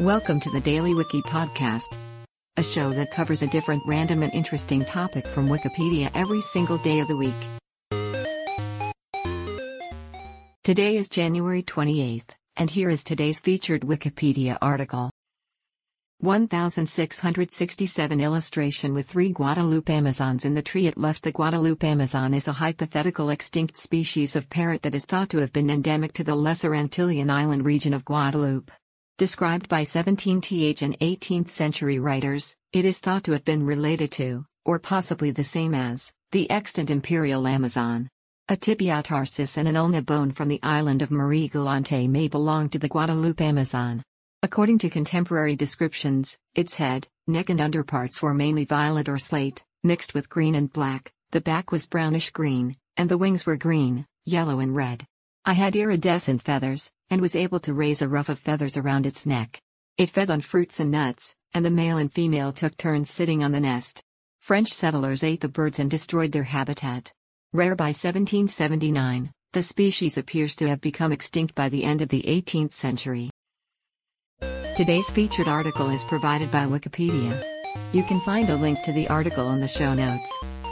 Welcome to the Daily Wiki Podcast, a show that covers a different random and interesting topic from Wikipedia every single day of the week. Today is January 28th, and here is today's featured Wikipedia article. 1667 illustration with three Guadeloupe Amazons in the tree it left The Guadeloupe Amazon is a hypothetical extinct species of parrot that is thought to have been endemic to the Lesser Antillean island region of Guadeloupe. Described by 17th and 18th century writers, it is thought to have been related to, or possibly the same as, the extant imperial Amazon. A tibiotarsus and an ulna bone from the island of Marie Galante may belong to the Guadeloupe Amazon. According to contemporary descriptions, its head, neck and underparts were mainly violet or slate, mixed with green and black, the back was brownish green, and the wings were green, yellow and red. I had iridescent feathers, and was able to raise a ruff of feathers around its neck. It fed on fruits and nuts, and the male and female took turns sitting on the nest. French settlers ate the birds and destroyed their habitat. Rare by 1779, the species appears to have become extinct by the end of the 18th century. Today's featured article is provided by Wikipedia. You can find a link to the article in the show notes.